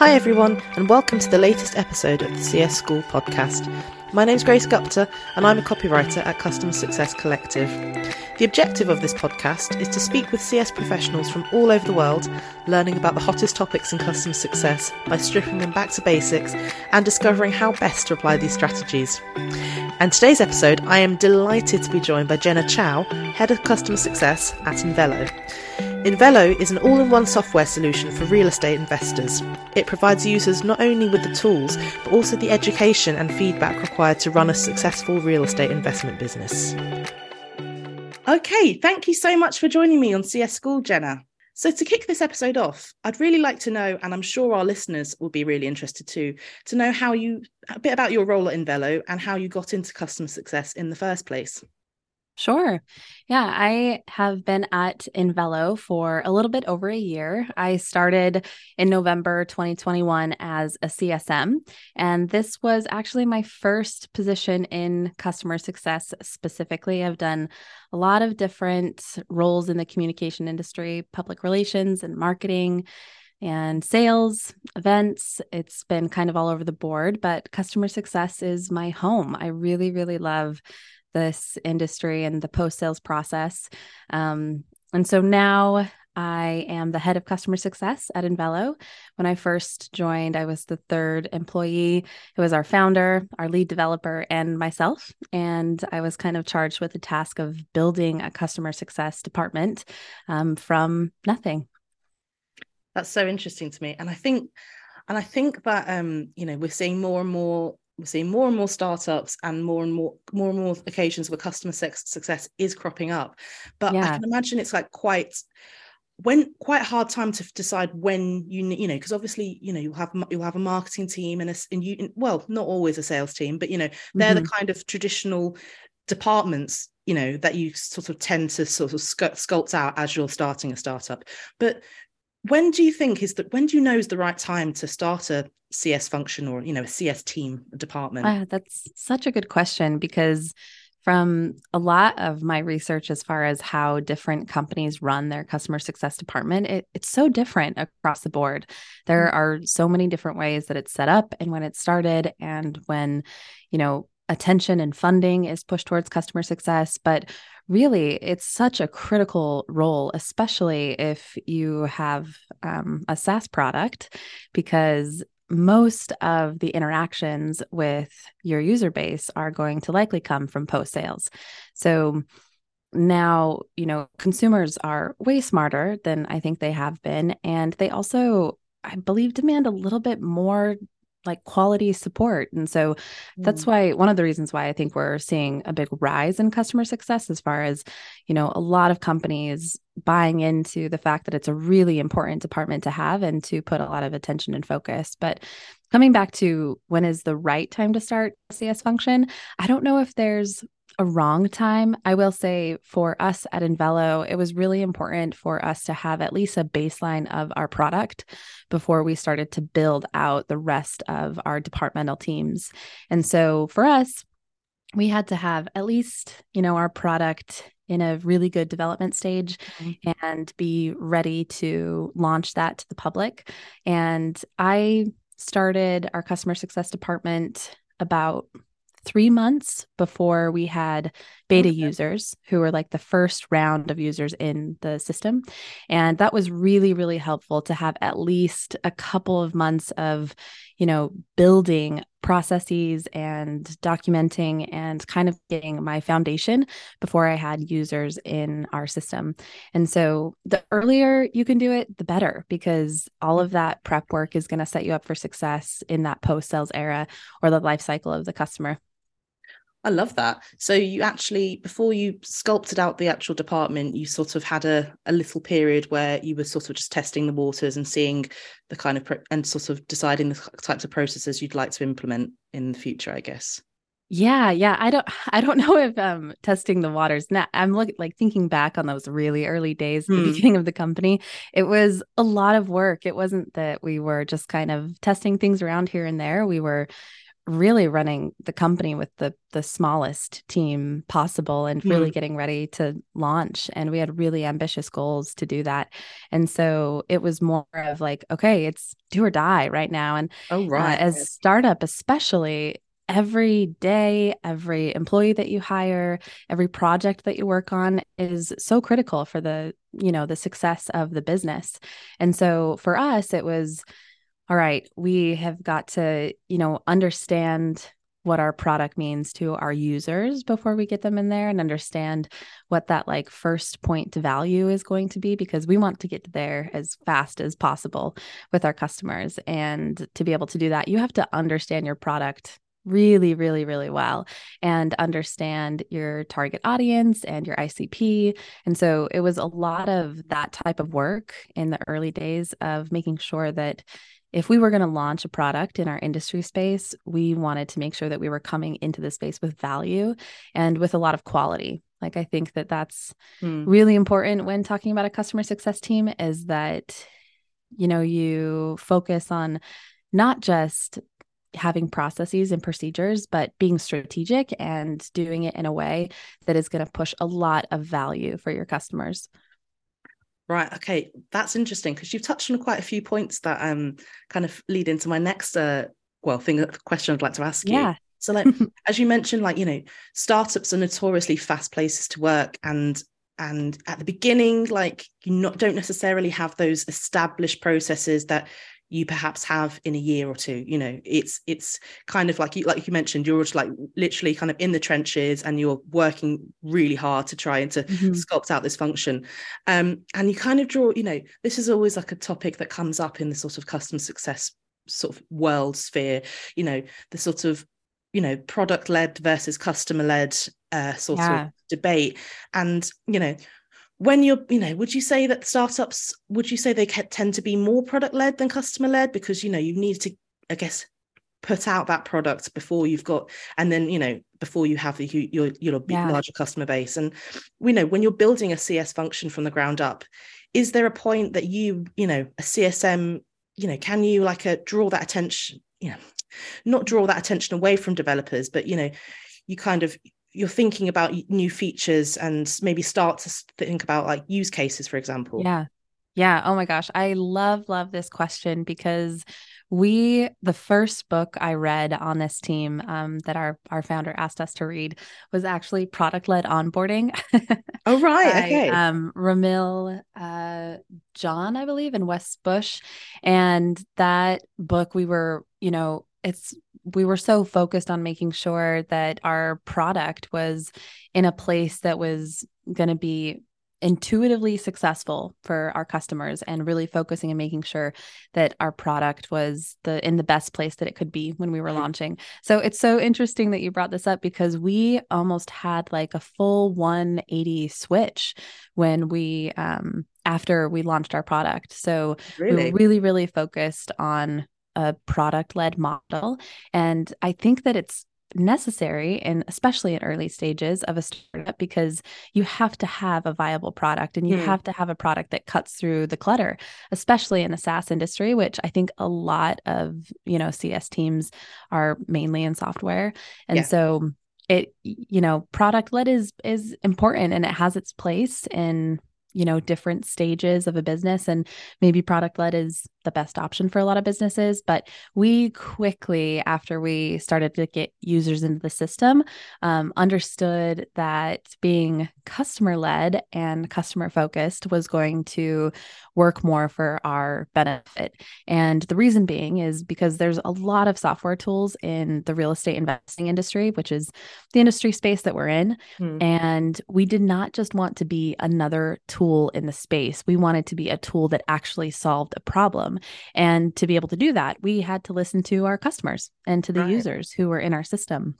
Hi, everyone, and welcome to the latest episode of the CS School podcast. My name's Grace Gupta, and I'm a copywriter at Customer Success Collective. The objective of this podcast is to speak with CS professionals from all over the world, learning about the hottest topics in customer success by stripping them back to basics and discovering how best to apply these strategies. And today's episode, I am delighted to be joined by Jenna Chau, Head of Customer Success at Invelo. Invelo is an all in one software solution for real estate investors. It provides users not only with the tools, but also the education and feedback required to run a successful real estate investment business. Okay, thank you so much for joining me on CS School, Jenna. So, to kick this episode off, I'd really like to know, and I'm sure our listeners will be really interested too, to know how you, a bit about your role at Invelo and how you got into customer success in the first place. Sure. Yeah, I have been at Invelo for a little bit over a year. I started in November 2021 as a CSM, and this was actually my first position in customer success specifically. I've done a lot of different roles in the communication industry, public relations and marketing and sales, events. It's been kind of all over the board, but customer success is my home. I really, really love this industry and the post sales process. Um, and so now I am the head of customer success at Invelo. When I first joined, I was the third employee. It was our founder, our lead developer, and myself. And I was kind of charged with the task of building a customer success department um, from nothing. That's so interesting to me. And I think and I think that um, you know, we're seeing more and more we're seeing more and more startups and more and more more and more occasions where customer success is cropping up but yeah. i can imagine it's like quite when quite a hard time to decide when you you know because obviously you know you have you'll have a marketing team and a and you well not always a sales team but you know they're mm-hmm. the kind of traditional departments you know that you sort of tend to sort of sculpt out as you're starting a startup but when do you think is that when do you know is the right time to start a cs function or you know a cs team department? Uh, that's such a good question because from a lot of my research as far as how different companies run their customer success department it, it's so different across the board. There mm-hmm. are so many different ways that it's set up and when it started and when you know attention and funding is pushed towards customer success. But really it's such a critical role especially if you have um, a saas product because most of the interactions with your user base are going to likely come from post sales. So now you know consumers are way smarter than i think they have been and they also i believe demand a little bit more like quality support. And so mm. that's why one of the reasons why I think we're seeing a big rise in customer success as far as, you know, a lot of companies buying into the fact that it's a really important department to have and to put a lot of attention and focus. But coming back to when is the right time to start CS function, I don't know if there's a wrong time. I will say for us at Invelo, it was really important for us to have at least a baseline of our product before we started to build out the rest of our departmental teams. And so for us, we had to have at least, you know, our product in a really good development stage mm-hmm. and be ready to launch that to the public. And I started our customer success department about three months before we had beta okay. users who were like the first round of users in the system. And that was really, really helpful to have at least a couple of months of, you know, building processes and documenting and kind of getting my foundation before I had users in our system. And so the earlier you can do it, the better, because all of that prep work is going to set you up for success in that post sales era or the life cycle of the customer. I love that. So you actually, before you sculpted out the actual department, you sort of had a, a little period where you were sort of just testing the waters and seeing the kind of pro- and sort of deciding the types of processes you'd like to implement in the future, I guess. Yeah, yeah. I don't I don't know if um testing the waters now I'm looking like thinking back on those really early days at the hmm. beginning of the company. It was a lot of work. It wasn't that we were just kind of testing things around here and there. We were really running the company with the the smallest team possible and really mm. getting ready to launch and we had really ambitious goals to do that and so it was more of like okay it's do or die right now and oh right uh, as startup especially every day, every employee that you hire, every project that you work on is so critical for the, you know, the success of the business. And so for us, it was all right, we have got to, you know, understand what our product means to our users before we get them in there and understand what that like first point to value is going to be because we want to get there as fast as possible with our customers and to be able to do that you have to understand your product really, really, really well and understand your target audience and your ICP. And so it was a lot of that type of work in the early days of making sure that if we were going to launch a product in our industry space, we wanted to make sure that we were coming into the space with value and with a lot of quality. Like I think that that's mm. really important when talking about a customer success team is that you know you focus on not just having processes and procedures, but being strategic and doing it in a way that is going to push a lot of value for your customers. Right. Okay. That's interesting because you've touched on quite a few points that um kind of lead into my next uh well thing question I'd like to ask you. Yeah. So like as you mentioned, like, you know, startups are notoriously fast places to work and and at the beginning like you not don't necessarily have those established processes that you perhaps have in a year or two you know it's it's kind of like you like you mentioned you're just like literally kind of in the trenches and you're working really hard to try and to mm-hmm. sculpt out this function um, and you kind of draw you know this is always like a topic that comes up in the sort of customer success sort of world sphere you know the sort of you know product led versus customer led uh, sort yeah. of debate and you know when you're you know would you say that startups would you say they tend to be more product led than customer led because you know you need to i guess put out that product before you've got and then you know before you have the, your your yeah. larger customer base and we know when you're building a cs function from the ground up is there a point that you you know a csm you know can you like a draw that attention you know not draw that attention away from developers but you know you kind of you're thinking about new features and maybe start to think about like use cases for example. Yeah. Yeah. Oh my gosh. I love love this question because we the first book i read on this team um, that our our founder asked us to read was actually product led onboarding. Oh right. By, okay. um Ramli uh, john i believe in Wes Bush. And that book we were you know it's we were so focused on making sure that our product was in a place that was going to be intuitively successful for our customers and really focusing and making sure that our product was the in the best place that it could be when we were launching. So it's so interesting that you brought this up because we almost had like a full 180 switch when we um after we launched our product. So really? we were really really focused on a product led model. And I think that it's necessary and especially in early stages of a startup because you have to have a viable product and you mm. have to have a product that cuts through the clutter especially in the SaaS industry which I think a lot of you know CS teams are mainly in software and yeah. so it you know product led is is important and it has its place in you know different stages of a business and maybe product led is the best option for a lot of businesses but we quickly after we started to get users into the system um, understood that being customer led and customer focused was going to work more for our benefit. And the reason being is because there's a lot of software tools in the real estate investing industry which is the industry space that we're in mm. and we did not just want to be another tool in the space. We wanted to be a tool that actually solved a problem problem. And to be able to do that, we had to listen to our customers and to the right. users who were in our system.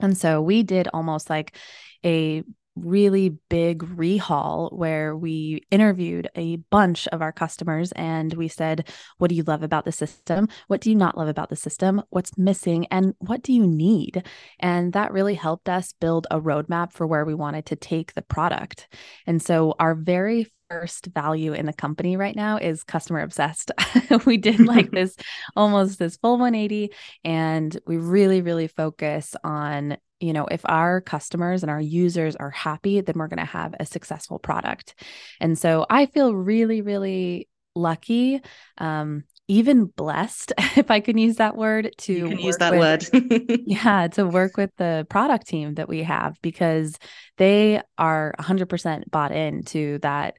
And so we did almost like a really big rehaul where we interviewed a bunch of our customers and we said, What do you love about the system? What do you not love about the system? What's missing? And what do you need? And that really helped us build a roadmap for where we wanted to take the product. And so our very first value in the company right now is customer obsessed. we did like this almost this full 180 and we really really focus on you know if our customers and our users are happy then we're going to have a successful product. And so I feel really really lucky um even blessed, if I can use that word, to you can use that with, word. yeah, to work with the product team that we have because they are 100% bought into that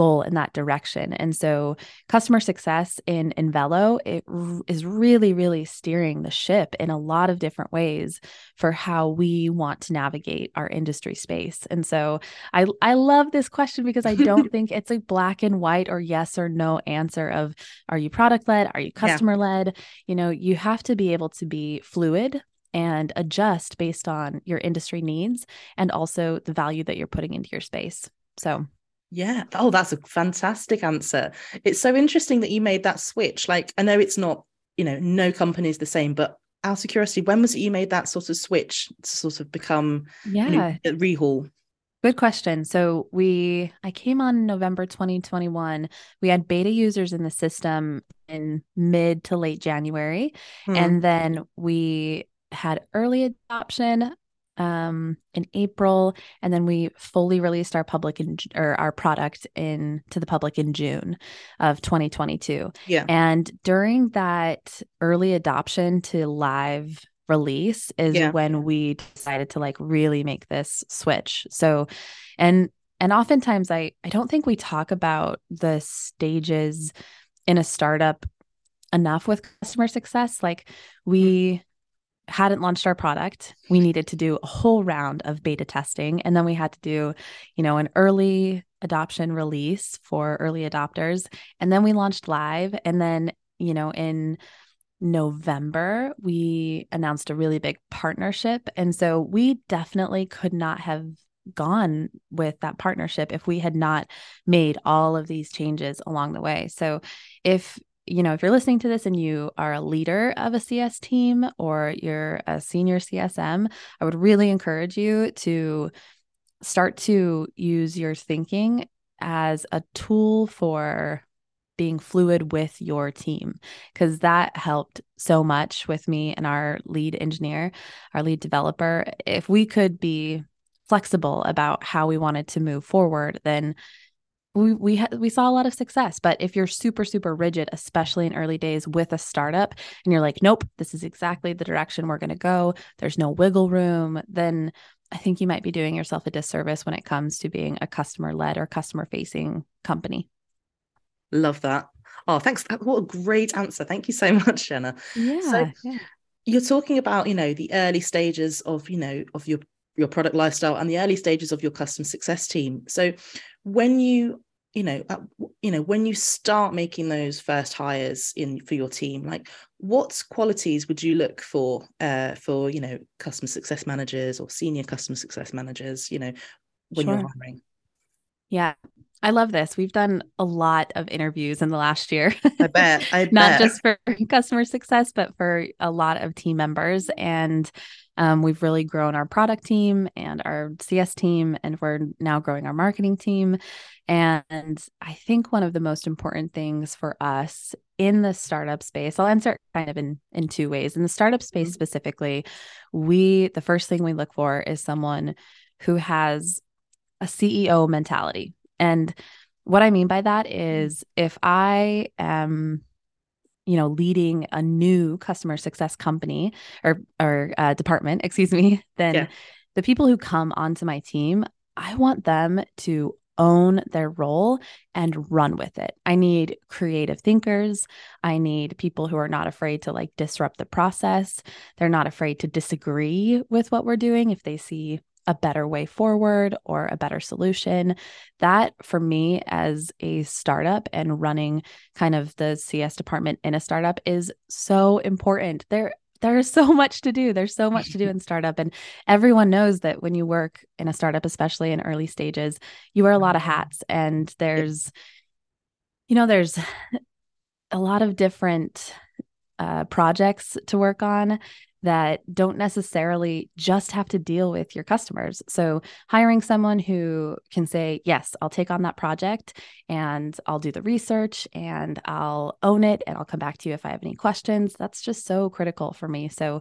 goal in that direction. And so customer success in Invelo it r- is really really steering the ship in a lot of different ways for how we want to navigate our industry space. And so I I love this question because I don't think it's a black and white or yes or no answer of are you product led, are you customer led? Yeah. You know, you have to be able to be fluid and adjust based on your industry needs and also the value that you're putting into your space. So yeah. Oh, that's a fantastic answer. It's so interesting that you made that switch. Like, I know it's not, you know, no company is the same, but out of curiosity, when was it you made that sort of switch to sort of become yeah you know, Rehaul? Good question. So we I came on November 2021. We had beta users in the system in mid to late January. Hmm. And then we had early adoption um, in April, and then we fully released our public in, or our product in to the public in June of 2022. Yeah, and during that early adoption to live release is yeah. when we decided to like really make this switch. So, and and oftentimes I I don't think we talk about the stages in a startup enough with customer success. Like we hadn't launched our product, we needed to do a whole round of beta testing. And then we had to do, you know, an early adoption release for early adopters. And then we launched live. And then, you know, in November, we announced a really big partnership. And so we definitely could not have gone with that partnership if we had not made all of these changes along the way. So if you know, if you're listening to this and you are a leader of a CS team or you're a senior CSM, I would really encourage you to start to use your thinking as a tool for being fluid with your team because that helped so much with me and our lead engineer, our lead developer. If we could be flexible about how we wanted to move forward, then we we ha- we saw a lot of success but if you're super super rigid especially in early days with a startup and you're like nope this is exactly the direction we're going to go. There's no wiggle room then i think you might be doing yourself a disservice when it comes to being a customer led or customer facing company. Love that. Oh thanks what a great answer. Thank you so much jenna. Yeah, so yeah. you're talking about you know the early stages of you know of your your product lifestyle and the early stages of your customer success team. So when you you know uh, you know when you start making those first hires in for your team like what qualities would you look for uh, for you know customer success managers or senior customer success managers you know when sure. you're hiring yeah I love this. We've done a lot of interviews in the last year. I bet. I Not bet. just for customer success, but for a lot of team members. And um, we've really grown our product team and our CS team, and we're now growing our marketing team. And I think one of the most important things for us in the startup space, I'll answer kind of in in two ways. In the startup space mm-hmm. specifically, we the first thing we look for is someone who has a CEO mentality and what I mean by that mm-hmm. if I am you know leading a new customer success company or or uh, department excuse me then yeah. the people who come onto my team i want them to own their role and run with it. I need creative thinkers. I need people who are not afraid to like disrupt the process. They're not afraid to disagree with what we're doing if they see a better way forward or a better solution. That for me as a startup and running kind of the CS department in a startup is so important. There there's so much to do. There's so much to do in startup and everyone knows that when you work in a startup especially in early stages, you wear a lot of hats and there's you know there's a lot of different uh, projects to work on that don't necessarily just have to deal with your customers. So, hiring someone who can say, Yes, I'll take on that project and I'll do the research and I'll own it and I'll come back to you if I have any questions. That's just so critical for me. So,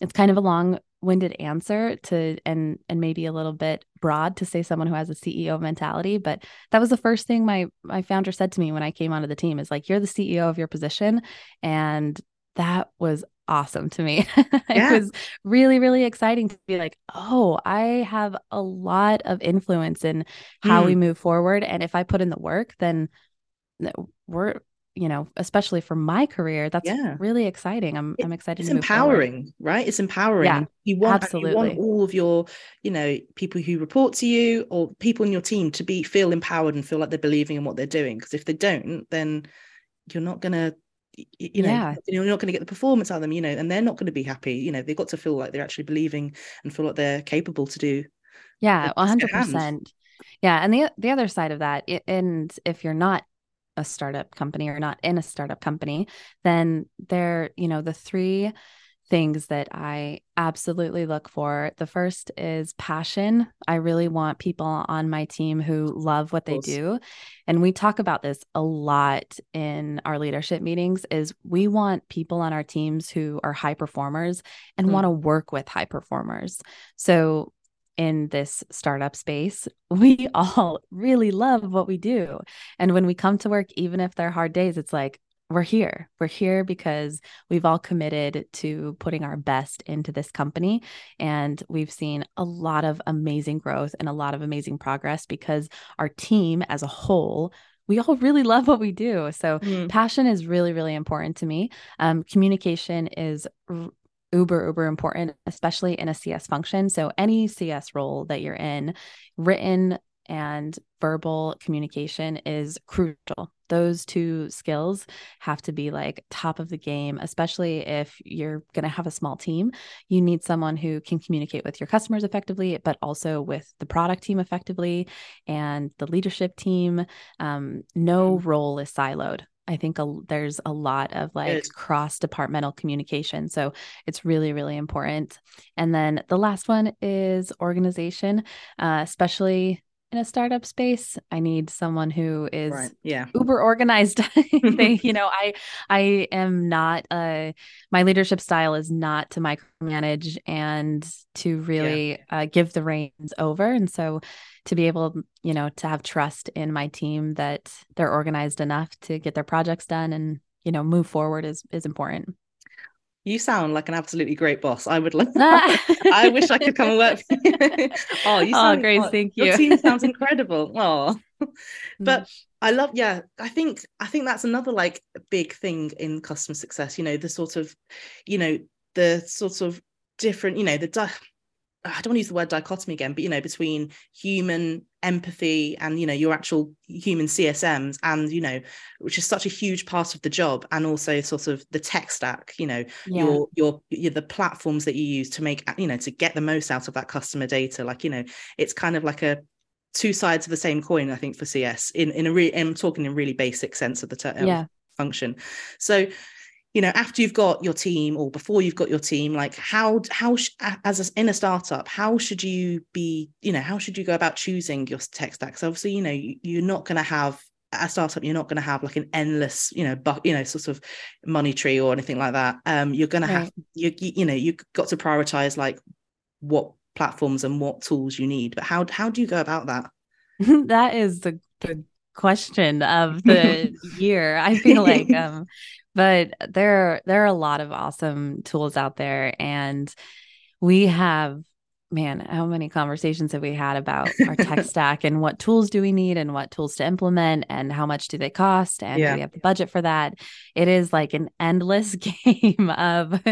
it's kind of a long winded answer to and and maybe a little bit broad to say someone who has a CEO mentality but that was the first thing my my founder said to me when I came onto the team is like you're the CEO of your position and that was awesome to me. Yeah. it was really, really exciting to be like, oh, I have a lot of influence in how mm. we move forward. And if I put in the work, then we're, you know, especially for my career, that's yeah. really exciting. I'm, it, I'm excited. It's empowering, right? It's empowering. Yeah, you want, absolutely. you want all of your, you know, people who report to you or people in your team to be feel empowered and feel like they're believing in what they're doing. Because if they don't, then you're not going to you know yeah. you're not going to get the performance out of them you know and they're not going to be happy you know they've got to feel like they're actually believing and feel like they're capable to do yeah 100% yeah and the the other side of that and if you're not a startup company or not in a startup company then there you know the three things that I absolutely look for. The first is passion. I really want people on my team who love what they do. And we talk about this a lot in our leadership meetings is we want people on our teams who are high performers and mm. want to work with high performers. So in this startup space, we all really love what we do. And when we come to work, even if they're hard days, it's like, we're here. We're here because we've all committed to putting our best into this company. And we've seen a lot of amazing growth and a lot of amazing progress because our team as a whole we all really love what we do. So, mm. passion is really, really important to me. Um, communication is r- uber, uber important, especially in a CS function. So, any CS role that you're in, written and verbal communication is crucial. Those two skills have to be like top of the game, especially if you're going to have a small team. You need someone who can communicate with your customers effectively, but also with the product team effectively and the leadership team. Um, no mm-hmm. role is siloed. I think a, there's a lot of like cross departmental communication. So it's really, really important. And then the last one is organization, uh, especially in a startup space i need someone who is right. yeah uber organized they you know i i am not uh my leadership style is not to micromanage and to really yeah. uh, give the reins over and so to be able you know to have trust in my team that they're organized enough to get their projects done and you know move forward is is important you sound like an absolutely great boss. I would love. I wish I could come and work. oh, you oh, you sound oh, great. Oh, thank you. Your team sounds incredible. Oh, but. I love. Yeah, I think I think that's another like big thing in customer success. You know, the sort of, you know, the sort of different. You know, the I don't want to use the word dichotomy again, but you know, between human empathy and you know your actual human CSMs, and you know, which is such a huge part of the job, and also sort of the tech stack, you know, yeah. your, your your the platforms that you use to make you know to get the most out of that customer data. Like you know, it's kind of like a two sides of the same coin. I think for CS in in a really, I'm talking in really basic sense of the term. Yeah. function. So you know after you've got your team or before you've got your team like how how as a, in a startup how should you be you know how should you go about choosing your tech stack? So obviously you know you, are not going to have a startup you're not going to have like an endless you know you know sort of money tree or anything like that. Um you're going right. to have you, you you know you've got to prioritize like what platforms and what tools you need. But how how do you go about that? That is the the question of the year i feel like um but there there are a lot of awesome tools out there and we have man how many conversations have we had about our tech stack and what tools do we need and what tools to implement and how much do they cost and yeah. do we have the budget for that it is like an endless game of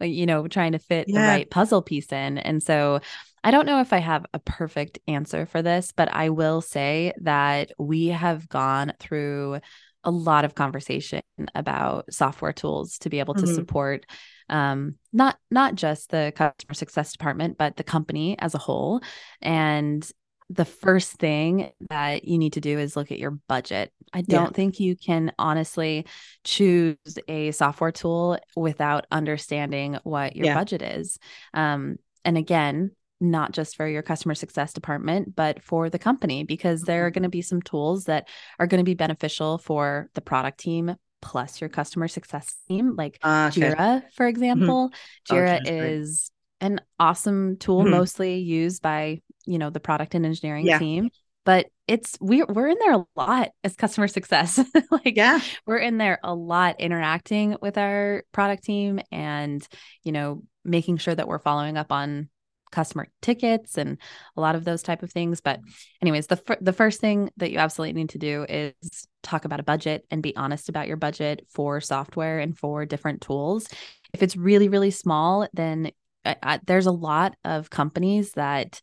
you know trying to fit yeah. the right puzzle piece in and so I don't know if I have a perfect answer for this, but I will say that we have gone through a lot of conversation about software tools to be able to mm-hmm. support um, not not just the customer success department but the company as a whole and the first thing that you need to do is look at your budget. I don't yeah. think you can honestly choose a software tool without understanding what your yeah. budget is. Um, and again, not just for your customer success department, but for the company, because there are mm-hmm. going to be some tools that are going to be beneficial for the product team plus your customer success team, like uh, okay. Jira, for mm-hmm. example. Mm-hmm. Jira okay, is an awesome tool, mm-hmm. mostly used by you know the product and engineering yeah. team. But it's we're we're in there a lot as customer success. like yeah, we're in there a lot interacting with our product team and you know making sure that we're following up on customer tickets and a lot of those type of things but mm-hmm. anyways the fir- the first thing that you absolutely need to do is talk about a budget and be honest about your budget for software and for different tools. If it's really really small then I, I, there's a lot of companies that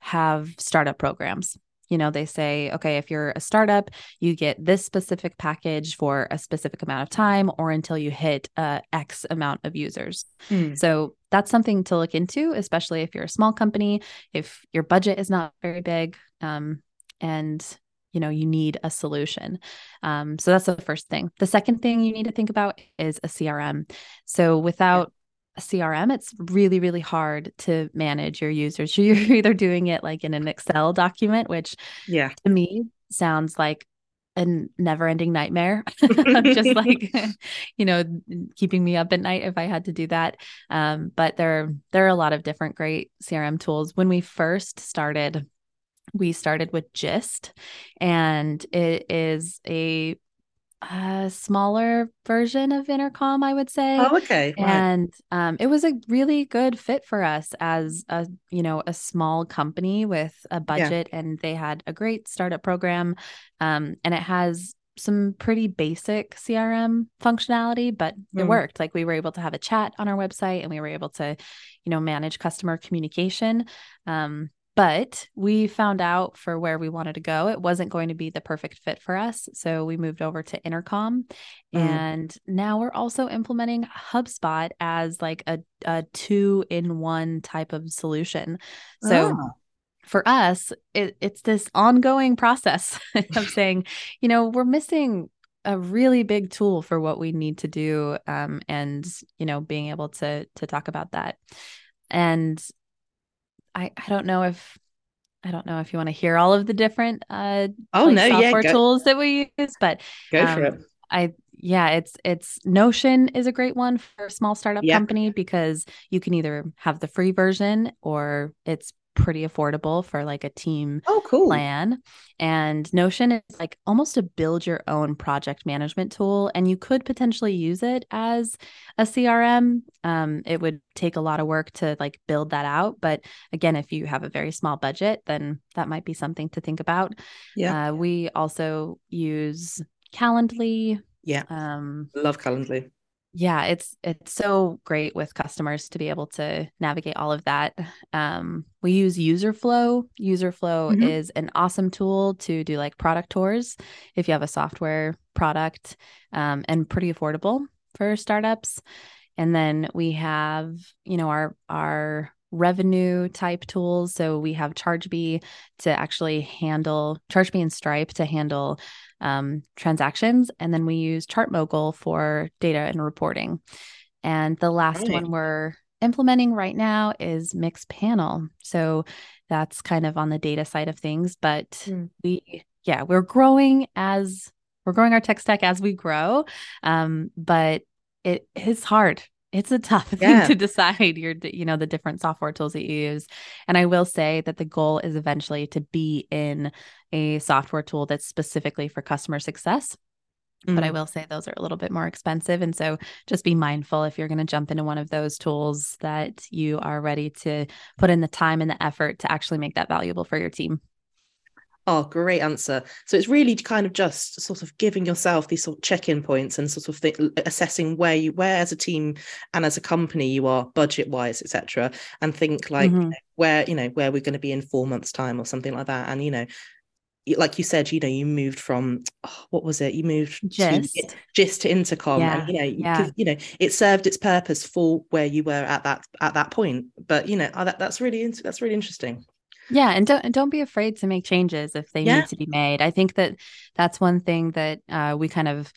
have startup programs you know they say okay if you're a startup you get this specific package for a specific amount of time or until you hit uh, x amount of users. Mm. so that's something to look into especially if you're a small company if your budget is not very big um, and you know you need a solution. Um, so that's the first thing. The second thing you need to think about is a crm so without CRM, it's really, really hard to manage your users. You're either doing it like in an Excel document, which yeah, to me sounds like a never ending nightmare. Just like, you know, keeping me up at night if I had to do that. Um, but there, there are a lot of different great CRM tools. When we first started, we started with Gist, and it is a a smaller version of intercom i would say oh okay right. and um, it was a really good fit for us as a you know a small company with a budget yeah. and they had a great startup program um, and it has some pretty basic crm functionality but mm. it worked like we were able to have a chat on our website and we were able to you know manage customer communication um, but we found out for where we wanted to go, it wasn't going to be the perfect fit for us. So we moved over to Intercom. Mm. And now we're also implementing HubSpot as like a, a two in one type of solution. So oh for us, it, it's this ongoing process of saying, you know, we're missing a really big tool for what we need to do, um, and you know, being able to to talk about that. And I, I don't know if I don't know if you want to hear all of the different uh oh like no software yeah, tools that we use, but go um, for it. I yeah, it's it's Notion is a great one for a small startup yep. company because you can either have the free version or it's pretty affordable for like a team oh cool. plan. And notion is like almost a build your own project management tool and you could potentially use it as a crm um, it would take a lot of work to like build that out but again if you have a very small budget then that might be something to think about. Yeah. Uh, we also use calendly. Yeah. Um love calendly yeah it's it's so great with customers to be able to navigate all of that. Um, we use userflow. Userflow mm-hmm. is an awesome tool to do like product tours if you have a software product um, and pretty affordable for startups. And then we have you know our our revenue type tools so we have chargebee to actually handle chargebee and stripe to handle um, transactions. And then we use ChartMogul for data and reporting. And the last right. one we're implementing right now is Mixpanel. So that's kind of on the data side of things. But mm. we, yeah, we're growing as we're growing our tech stack as we grow. Um, but it is hard it's a tough yeah. thing to decide your you know the different software tools that you use and i will say that the goal is eventually to be in a software tool that's specifically for customer success mm. but i mm-hmm. will say those are a little bit more expensive and so just be mindful if you're going to jump into one of those tools that you are ready to put in the time and the effort to actually make that valuable for your team Oh, great answer. So it's really kind of Gist sort of giving yourself these sort of check-in points and sort of th- assessing where you, where as a team and as a company you are budget-wise, etc. And think like mm-hmm. where you know where we're going to be in four months' time or something like that. And you know, like you said, you know, you moved from oh, what was it? You moved Gist to, just to intercom, yeah. and you know, yeah. you know, it served its purpose for where you were at that at that point. But you know, oh, that, that's really that's really interesting. Yeah, and don't and don't be afraid to make changes if they yeah. need to be made. I think that that's one thing that uh, we kind of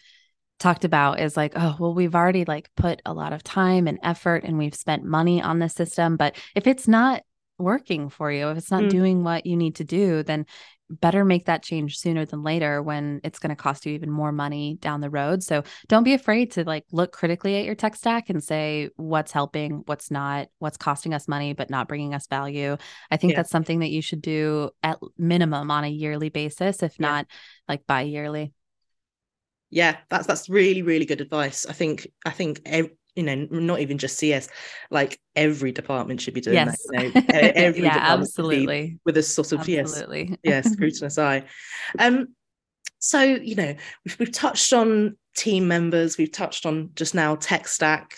talked about is like, oh, well, we've already like put a lot of time and effort and we've spent money on the system, but if it's not working for you, if it's not mm. doing what you need to do, then better make that change sooner than later when it's going to cost you even more money down the road. So don't be afraid to like look critically at your tech stack and say what's helping, what's not, what's costing us money but not bringing us value. I think yeah. that's something that you should do at minimum on a yearly basis, if yeah. not like bi-yearly. Yeah, that's that's really really good advice. I think I think you know, not even just CS, like every department should be doing yes. that. You know, every yeah, absolutely. With a sort of absolutely. yes, yes, scrutinous eye. Um, so you know, we've we've touched on team members, we've touched on just now tech stack.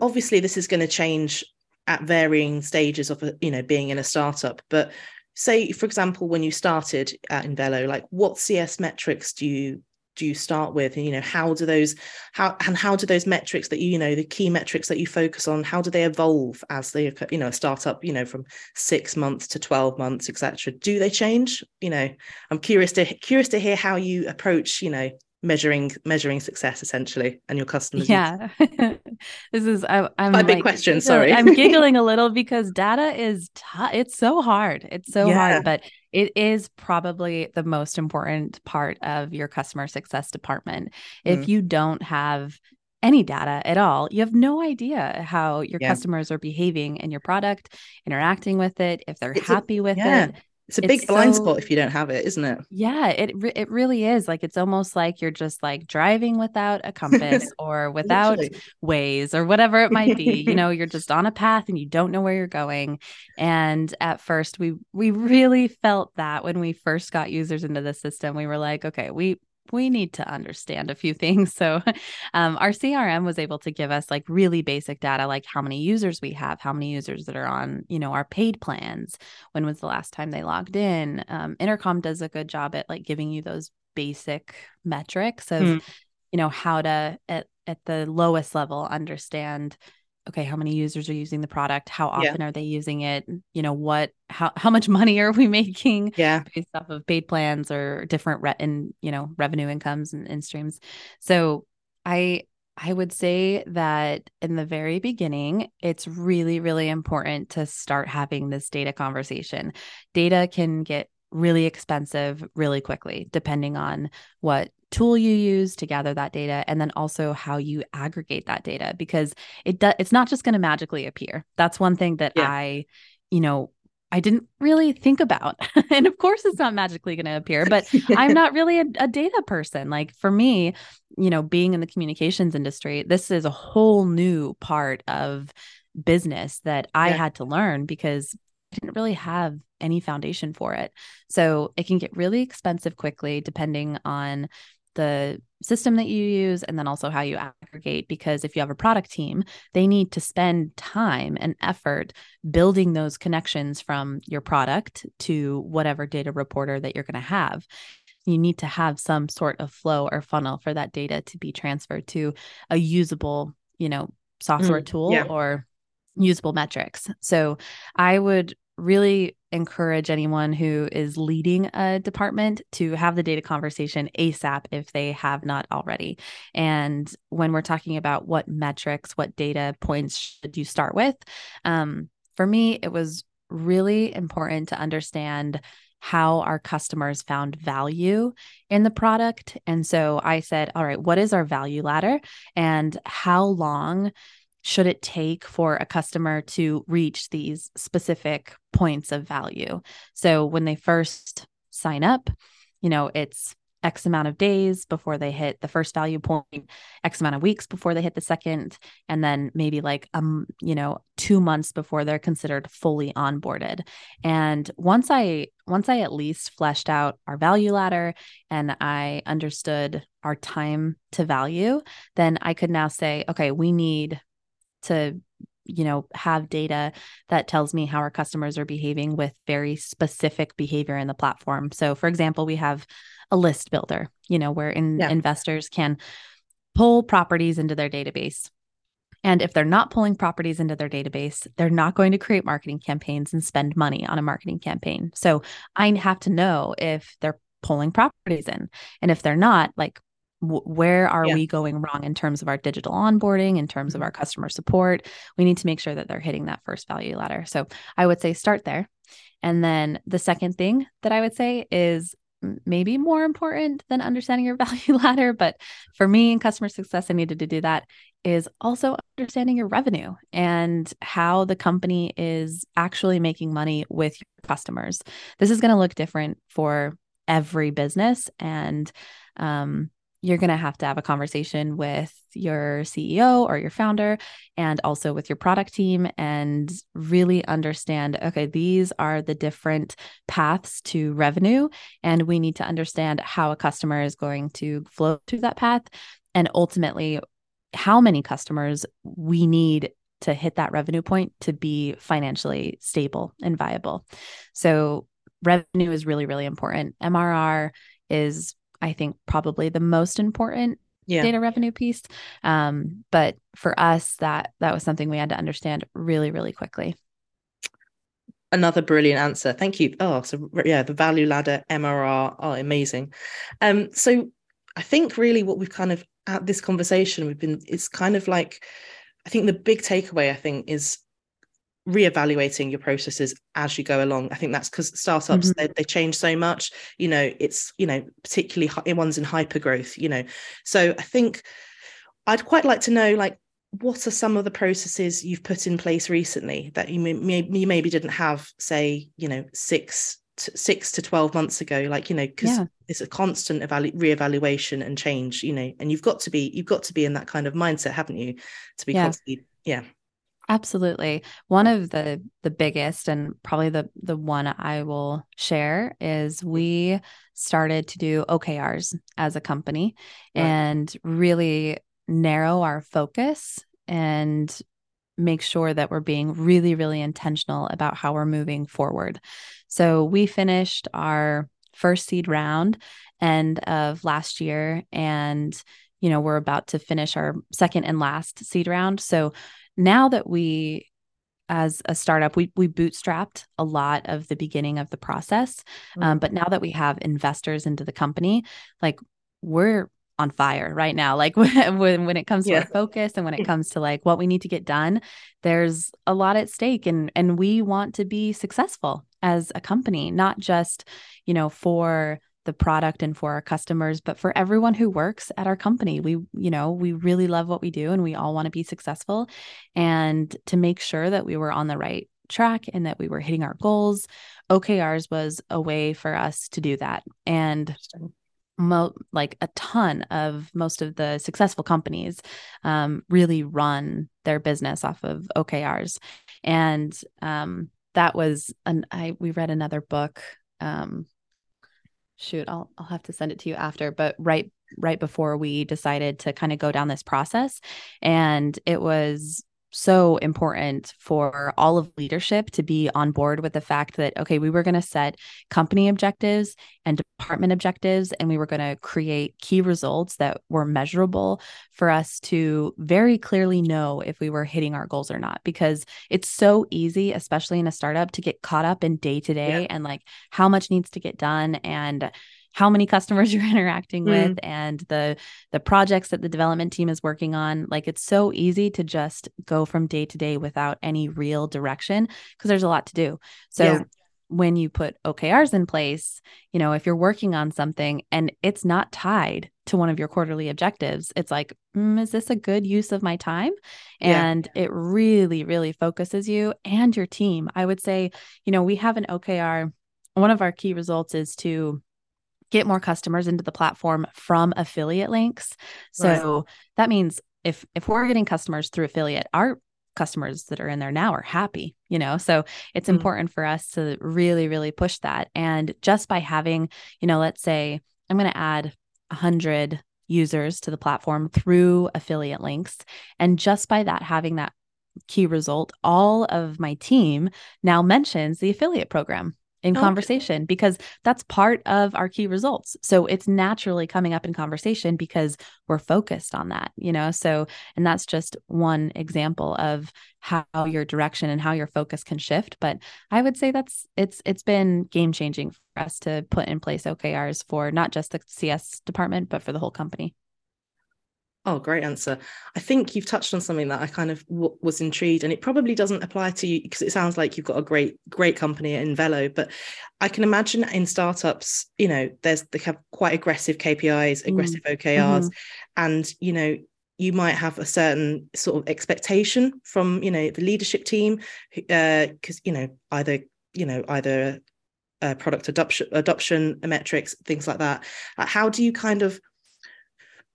Obviously, this is going to change at varying stages of you know being in a startup, but say for example when you started at Invelo, like what CS metrics do you do you start with? And you know how do those how and how do those metrics that you, you know the key metrics that you focus on how do they evolve as they you know start up you know from six months to 12 months etc do they change? You know i'm curious to curious to hear how you approach you know measuring measuring success essentially and your customers yeah this is I, am a big like, question sorry i'm giggling a little because data is t- it's so hard it's so yeah. hard but it is probably the most important part of your customer success department mm. if you don't have any data at all you have no idea how your yeah. customers are behaving in your product interacting with it if they're it's happy a, with yeah. it it's a big it's blind so, spot if you don't have it, isn't it? Yeah, it it really is. Like it's almost like you're just like driving without a compass or without ways or whatever it might be. you know, you're just on a path and you don't know where you're going. And at first, we we really felt that when we first got users into the system, we were like, okay, we we need to understand a few things. So, um, our CRM was able to give us like really basic data, like how many users we have, how many users that are on, you know, our paid plans. When was the last time they logged in? Um, Intercom does a good job at like giving you those basic metrics of, mm. you know, how to at at the lowest level understand okay how many users are using the product? How often yeah. are they using it? You know what how how much money are we making yeah. based off of paid plans or different re- and you know revenue incomes and, and streams? So i i would say that in the very beginning it's really really important to start having this data conversation. Data can get really expensive really quickly depending on what tool you use to gather that data and then also how you aggregate that data because it does it's not just going to magically appear that's one thing that yeah. i you know I didn't really think about. and of course, it's not magically going to appear, but I'm not really a, a, data person. Like for me, you know, being in the communications industry, this is a whole new part of business that I yeah. had to learn because I didn't really have any foundation for it. So it can get really expensive quickly, depending on the system that you use and then also how you aggregate because if you have a product team they need to spend time and effort building those connections from your product to whatever data reporter that you're going to have you need to have some sort of flow or funnel for that data to be transferred to a usable you know software mm, tool yeah. or usable metrics so i would really encourage anyone who is leading a department to have the data conversation ASAP if they have not already. And when we're talking about what metrics, what data points should you start with, um, for me, it was really important to understand how our customers found value in the product. And so I said, all right, what is our value ladder and how long should it take for a customer to reach these specific points of value? So when they first sign up, you know, it's X amount of days before they hit the first value point, X amount of weeks before they hit the second, and then maybe like um, you know, two months before they're considered fully onboarded. And once I once I at least fleshed out our value ladder and I understood our time to value, then I could now say, okay, we need to you know have data that tells me how our customers are behaving with very specific behavior in the platform so for example we have a list builder you know where in, yeah. investors can pull properties into their database And if they're not pulling properties into their database, they're not going to create marketing campaigns and spend money on a marketing campaign. So I have to know if they're pulling properties in. And if they're not, like, w- where are yeah. we going wrong in terms of our digital onboarding, in terms mm-hmm. of our customer support? We need to make sure that they're hitting that first value ladder. So I would say start there. And then the second thing that I would say is maybe more important than understanding your value ladder. But for me in customer success, I needed to do that is also understanding your revenue and how the company is actually making money with your customers. This is going to look different for every business. And um, you're going to have to have a conversation with your CEO or your founder and also with your product team and really understand okay, these are the different paths to revenue. And we need to understand how a customer is going to flow through that path and ultimately how many customers we need to hit that revenue point to be financially stable and viable. So, revenue is really, really important. MRR is I think probably the most important yeah. data revenue piece. Um, but for us, that that was something we had to understand really, really quickly. Another brilliant answer. Thank you. Oh, so yeah, the value ladder, MRR, oh, amazing. Um, so I think really what we've kind of at this conversation, we've been, it's kind of like, I think the big takeaway, I think, is reevaluating your processes as you go along i think that's because startups mm-hmm. they, they change so much you know it's you know particularly in ones in hyper growth you know so i think i'd quite like to know like what are some of the processes you've put in place recently that you, may, you maybe didn't have say you know six to, six to 12 months ago like you know because yeah. it's a constant evalu- reevaluation and change you know and you've got to be you've got to be in that kind of mindset haven't you to be yeah. constantly yeah Absolutely. One of the the biggest and probably the the one I will share is we started to do OKRs as a company right. and really narrow our focus and make sure that we're being really really intentional about how we're moving forward. So we finished our first seed round end of last year and you know we're about to finish our second and last seed round. So now that we as a startup we we bootstrapped a lot of the beginning of the process um, mm-hmm. um, but now that we have investors into the company like we're on fire right now like when when it comes to yeah. our focus and when it comes to like what we need to get done there's a lot at stake and and we want to be successful as a company not just you know for the product and for our customers but for everyone who works at our company we you know we really love what we do and we all want to be successful. And to make sure that we were on the right track and that we were hitting our goals okrs was a way for us to do that. And mo- like a ton of most of the successful companies um, really run their business off of okrs and um, that was an i we read another book um, shoot i'll i'll have to send it to you after but right right before we decided to kind of go down this process. And it was so important for all of leadership to be on board with the fact that okay we were going to set company objectives and department objectives and we were going to create key results that were measurable for us to very clearly know if we were hitting our goals or not. Because it's so easy especially in a startup to get caught up in day to day and like how much needs to get done and how many customers you're interacting mm. with and the the projects that the development team is working on like it's so easy to just go from day to day without any real direction because there's a lot to do so yeah. when you put okrs in place you know if you're working on something and it's not tied to one of your quarterly objectives it's like mm, is this a good use of my time and yeah. it really really focuses you and your team i would say you know we have an okr one of our key results is to get more customers into the platform from affiliate links. So right. that means if if we're getting customers through affiliate, our customers that are in there now are happy, you know. So it's mm-hmm. important for us to really really push that and just by having, you know, let's say I'm going to add 100 users to the platform through affiliate links and just by that having that key result all of my team now mentions the affiliate program in oh, Okay. conversation because that's part of our key results. So it's naturally coming up in conversation because we're focused on that, you know? So, and that's just one example of how your direction and how your focus can shift. But I would say that's it's it's been game changing for us to put in place OKRs for not just the CS department, but for the whole company. Oh, great answer. I think you've touched on something that I kind of w- was intrigued, and it probably doesn't apply to you because it sounds like you've got a great, great company Invelo. But I can imagine in startups, you know, there's they have quite aggressive KPIs, aggressive OKRs, and you know, you might have a certain sort of expectation from you know the leadership team, because you know either you know either uh, product adoption, adoption metrics, things like that. Uh, how do you kind of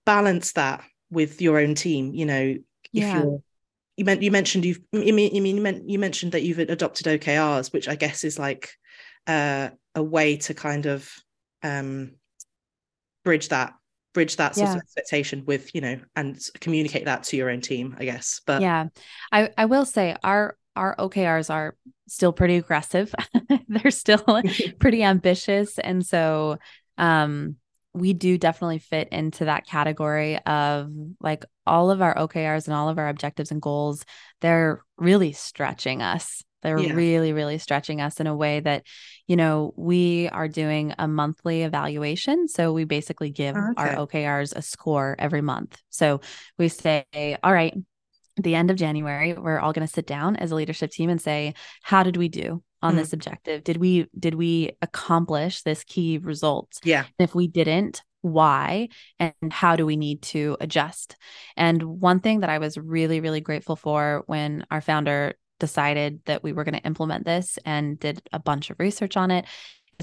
balance that with your own team you know if Yeah. you're you meant you mentioned you've you mean you mean you, meant, you mentioned that you've adopted OKRs which I guess is like uh, a way to kind of um bridge that bridge that sort Yeah. of expectation with you know and communicate that to your own team I guess but yeah. I I will say our our OKRs are still pretty aggressive. They're still pretty ambitious and so um we do definitely fit into that category of like all of our OKRs and all of our objectives and goals they're really stretching us they're Yeah. really really stretching us in a way that you know we are doing a monthly evaluation so we basically give Oh, our. OKRs a score every month so we say all right at the end of January, we're all going to sit down as a leadership team and say, how did we do on Mm. this objective? Did we did we accomplish this key result? yeah And if we didn't, why and how do we need to adjust? And one thing that I was really really grateful for when our founder decided that we were going to implement this and did a bunch of research on it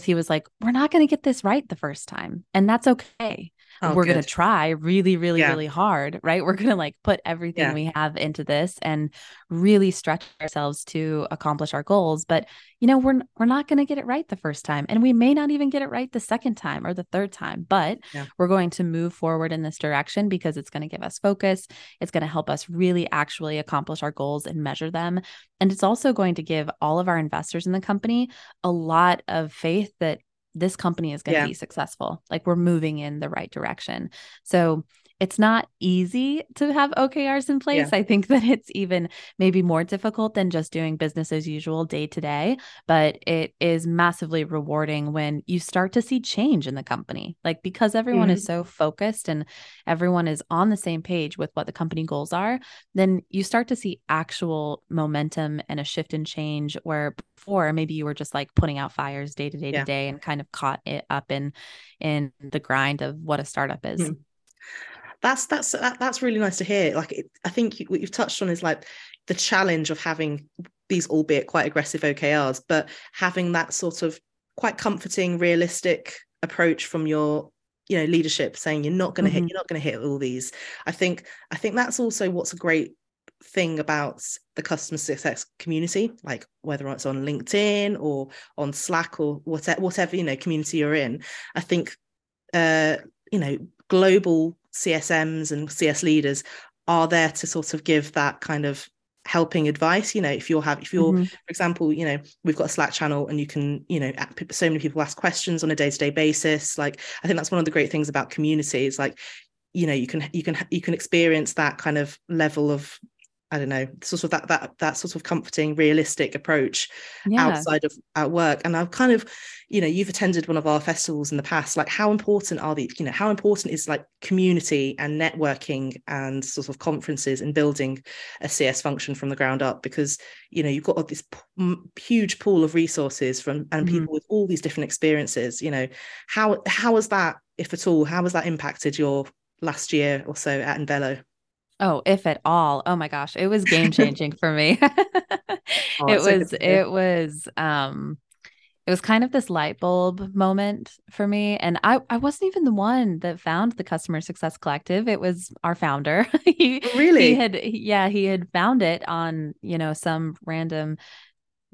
he was like, we're not going to get this right the first time, and that's okay Oh, we're gonna try really really Yeah. really hard right we're going to like put everything Yeah. we have into this and really stretch ourselves to accomplish our goals but you know we're we're not going to get it right the first time and we may not even get it right the second time or the third time but Yeah. we're going to move forward in this direction because it's going to give us focus it's going to help us really actually accomplish our goals and measure them and it's also going to give all of our investors in the company a lot of faith that this company is going to Yeah. be successful. Like we're moving in the right direction. So it's not easy to have OKRs in place. I think that it's even maybe more difficult than just doing business as usual day to day, but it is massively rewarding when you start to see change in the company. Like because everyone is so focused and everyone is on the same page with what the company goals are, then you start to see actual momentum and a shift in change where before maybe you were just like putting out fires day to day to day and kind of caught it up in in the grind of what a startup is. Mhm. That's that's that, that's really nice to hear. Like it, i think you, what you've touched on is like the challenge of having these albeit quite aggressive okrs but having that sort of quite comforting realistic approach from your you know leadership saying you're not going to hit Mhm. you're not going to hit all these. I think i think that's also what's a great thing about the customer success community like whether it's on linkedin or on slack or whatever whatever you know community you're in. I think uh you know global CSMs and CS leaders are there to sort of give that kind of helping advice you know if you're have if you're Mhm. for example you know we've got a slack channel and you can you know so many people ask questions on a day-to-day basis like i think that's one of the great things about community is like you know you can you can you can experience that kind of level of i don't know sort of that that that sort of comforting realistic approach Yeah. outside of at work and i've kind of you know you've attended one of our festivals in the past like how important are the, you know how important is like community and networking and sort of conferences and building a cs function from the ground up because you know you've got this p- huge pool of resources from and Mhm. people with all these different experiences you know how how has that if at all how has that impacted your last year or so at Invelo? Oh, if at all. Oh my gosh, it was game changing for me. Oh, it it's so good was it was um it was kind of this light bulb moment for me and I I wasn't even the one that found the customer success collective. It was our founder. he really? he had yeah, he had found it on, you know, some random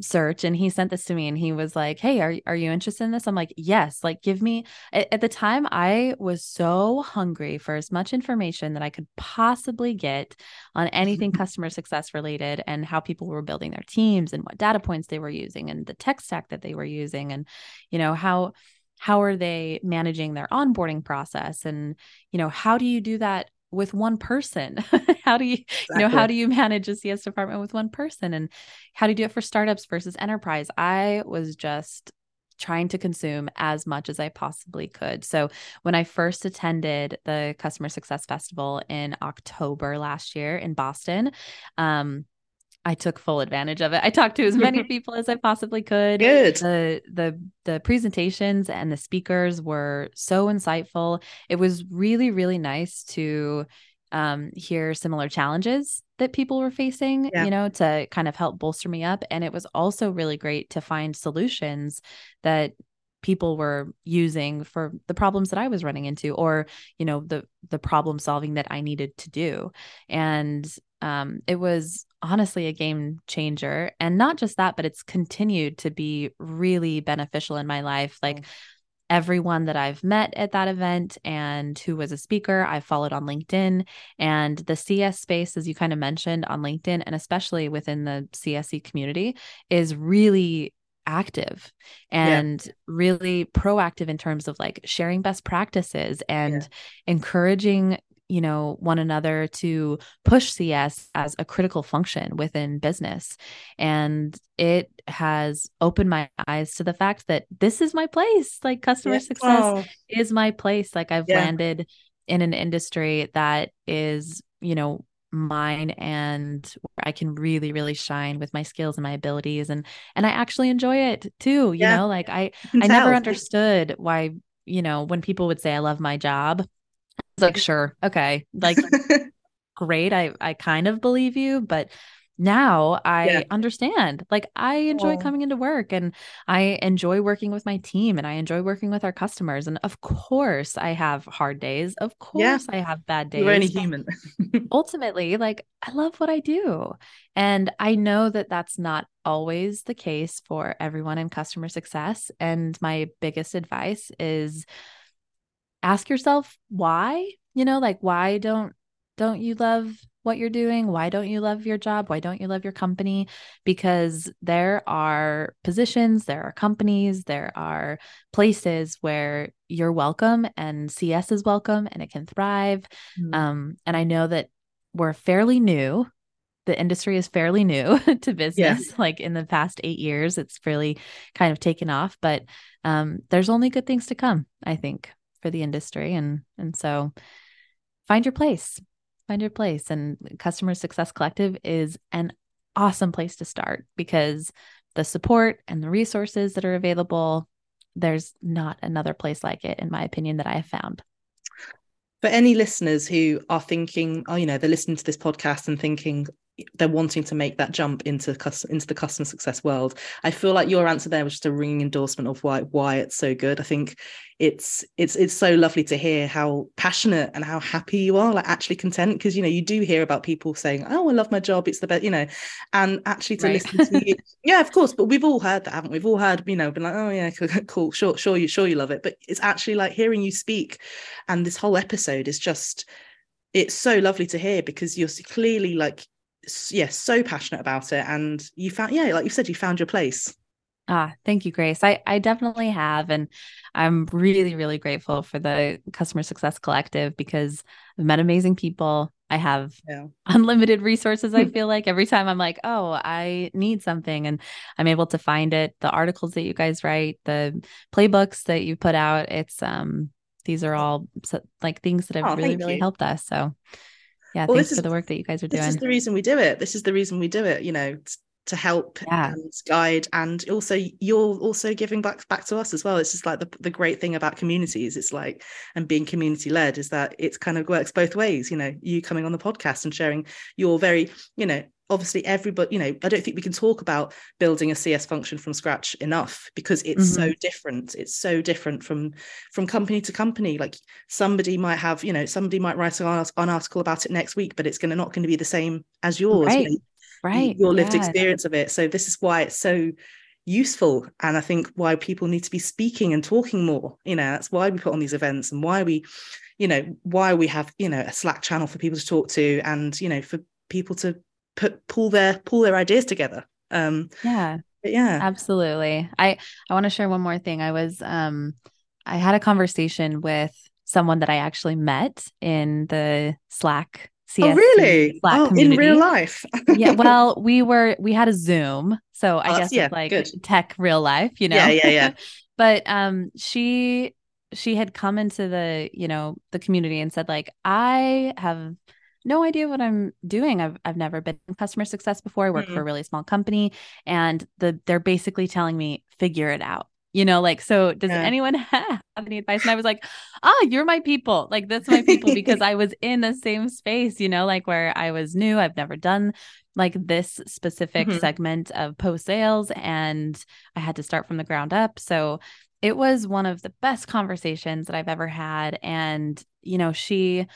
search and he sent this to me and he was like hey are, are you interested in this? I'm like yes like give me at, at, the time i was so hungry for as much information that i could possibly get on anything customer success related and how people were building their teams and what data points they were using and the tech stack that they were using and you know how how are they managing their onboarding process and you know how do you do that with one person. How do you exactly. you know how do you manage a cs department with one person? And how do you do it for startups versus enterprise? I was just trying to consume as much as i possibly could. So when i first attended the customer success festival in october last year in boston um I took full advantage of it. I talked to as many people as I possibly could. Good. The the the presentations and the speakers were so insightful. It was really really nice to um, hear similar challenges that people were facing, yeah. you know, to kind of help bolster me up. And it was also really great to find solutions that people were using for the problems that I was running into or you know the the problem solving that I needed to do and um, it was honestly a game changer. And not just that, but it's continued to be really beneficial in my life. Like, mm. everyone that I've met at that event and who was a speaker, I followed on LinkedIn. And the CS space, as you kind of mentioned on LinkedIn, and especially within the CSE community, is really active and yeah. really proactive in terms of like sharing best practices and yeah. encouraging you know one another to push cs as a critical function within business. And it has opened my eyes to the fact that this is my place. Like customer success oh. is my place. Like i've yeah. landed in an industry that is you know mine and I can really really shine with my skills and my abilities. And and I actually enjoy it too you yeah. know? Like I I never understood why you know when people would say I love my job like, sure, okay, like great. I I kind of believe you, but now I yeah. understand. Like I enjoy coming into work and I enjoy working with my team and I enjoy working with our customers. And of course I have hard days. Of course yeah. I have bad days. You're any human. ultimately, like I love what I do. And I know that that's not always the case for everyone in customer success. And my biggest advice is ask yourself why, you know, like why don't don't you love what you're doing? Why don't you love your job? Why don't you love your company? Because there are positions, there are companies, there are places where you're welcome and CS is welcome and it can thrive. Mm-hmm. Um, and I know that we're fairly new. The industry is fairly new to business. Like in the past eight years, it's really kind of taken off, but um, there's only good things to come, I think for the industry and and so find your place find your place. And customer success collective is an awesome place to start because the support and the resources that are available there's not another place like it in my opinion that i have found. For any listeners who are thinking oh you know they're listening to this podcast and thinking they're wanting to make that jump into into the customer success world. I feel like your answer there was just a ringing endorsement of why why it's so good. I think it's it's it's so lovely to hear how passionate and how happy you are, like actually content. Because you know you do hear about people saying, "Oh, I love my job; it's the best," you know, and actually to right. listen to you, yeah, of course. But we've all heard that, haven't we? We've all heard, you know, been like, "Oh yeah, cool, sure, sure, you sure you love it." But it's actually like hearing you speak, and this whole episode is just it's so lovely to hear because you're clearly like yeah so passionate about it. And you found yeah like you said you found your place. Ah thank you grace. I i definitely have. And i'm really really grateful for the customer success collective because i've met amazing people. I have yeah. unlimited resources i feel like. Every time i'm like oh i need something and i'm able to find it. The articles that you guys write the playbooks that you put out it's um these are all like things that have oh, really really helped us. So yeah well, thanks for the work that you guys are doing this is the reason we do it. This is the reason we do it you know to help yeah. and guide and also you're also giving back back to us as well. It's just like the, the great thing about communities it's like and being community led is that it kind of works both ways you know you coming on the podcast and sharing your very you know obviously everybody you know i don't think we can talk about building a cs function from scratch enough because it's mm-hmm. so different it's so different from from company to company like somebody might have you know somebody might write an, an article about it next week but it's going to not going to be the same as yours right. you know? right your lived yeah. experience of it so this is why it's so useful and i think why people need to be speaking and talking more you know that's why we put on these events and why we you know why we have you know a slack channel for people to talk to and you know for people to put pull their pull their ideas together. Um yeah. yeah. Absolutely. I i want to share one more thing. I was um i had a conversation with someone that i actually met in the slack CSC oh really? Slack oh community. in real life. Yeah well we were we had a zoom so i oh, guess yeah, like good. tech real life you know? Yeah yeah yeah. But um she she had come into the you know the community and said like i have no idea what I'm doing. I've I've never been in customer success before. I work mm-hmm. for a really small company and the they're basically telling me figure it out. You know, like so does yeah. anyone have any advice? And I was like, "Ah, you're my people. Like that's my people because I was in the same space, you know, like where I was new. I've never done like this specific mm-hmm. segment of post sales and I had to start from the ground up. So it was one of the best conversations that I've ever had and you know, she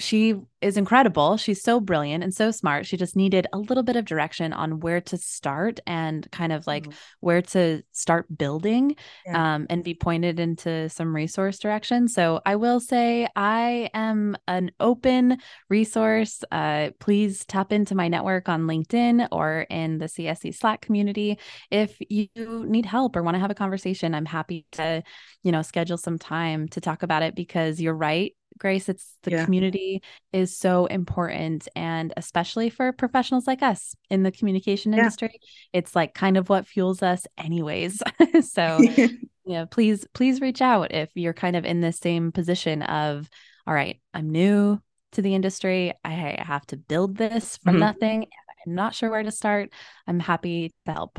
she is incredible. She's so brilliant and so smart. She just needed a little bit of direction on where to start and kind of like mm-hmm. where to start building yeah. um, and be pointed into some resource direction. So I will say I am an open resource. Uh, please tap into my network on LinkedIn or in the CSC Slack community. If you need help or want to have a conversation, I'm happy to, you know, schedule some time to talk about it because you're right Grace. It's the yeah. community is so important. And especially for professionals like us in the communication yeah. industry, it's like kind of what fuels us, anyways. so, yeah, please, please reach out if you're kind of in the same position of, all right, I'm new to the industry. I have to build this from mm-hmm. nothing. I'm not sure where to start. I'm happy to help.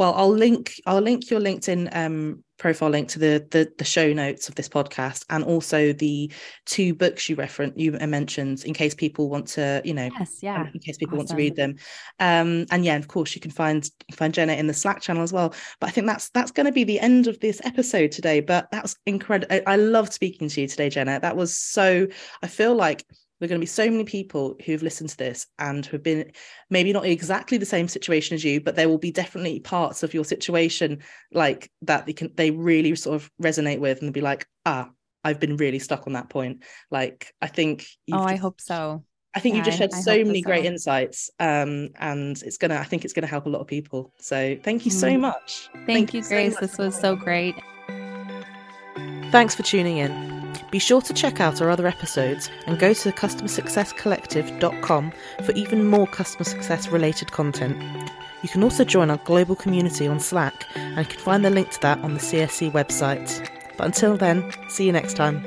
Well, I'll link I'll link your LinkedIn um, profile link to the, the, the show notes of this podcast and also the two books you referenced you mentioned in case people want to you know yes yeah. in case people awesome. want to read them. Um and yeah of course you can find find Jenna in the Slack channel as well. But I think that's that's going to be the end of this episode today. But that was incredible I, I loved speaking to you today Jenna. That was so I feel like there are going to be so many people who've listened to this and who've been maybe not exactly the same situation as you, but there will be definitely parts of your situation like that they can they really sort of resonate with and be like, ah, I've been really stuck on that point. Like I think Oh, just, I hope so. I think yeah, you've just shared so many so. great insights. Um, and it's gonna I think it's gonna help a lot of people. So thank you mm. so much. Thank, thank you, Grace. So this was so great. Thanks for tuning in. Be sure to check out our other episodes and go to customersuccesscollective.com for even more customer success related content. You can also join our global community on Slack and you can find the link to that on the CSC website. But until then, see you next time.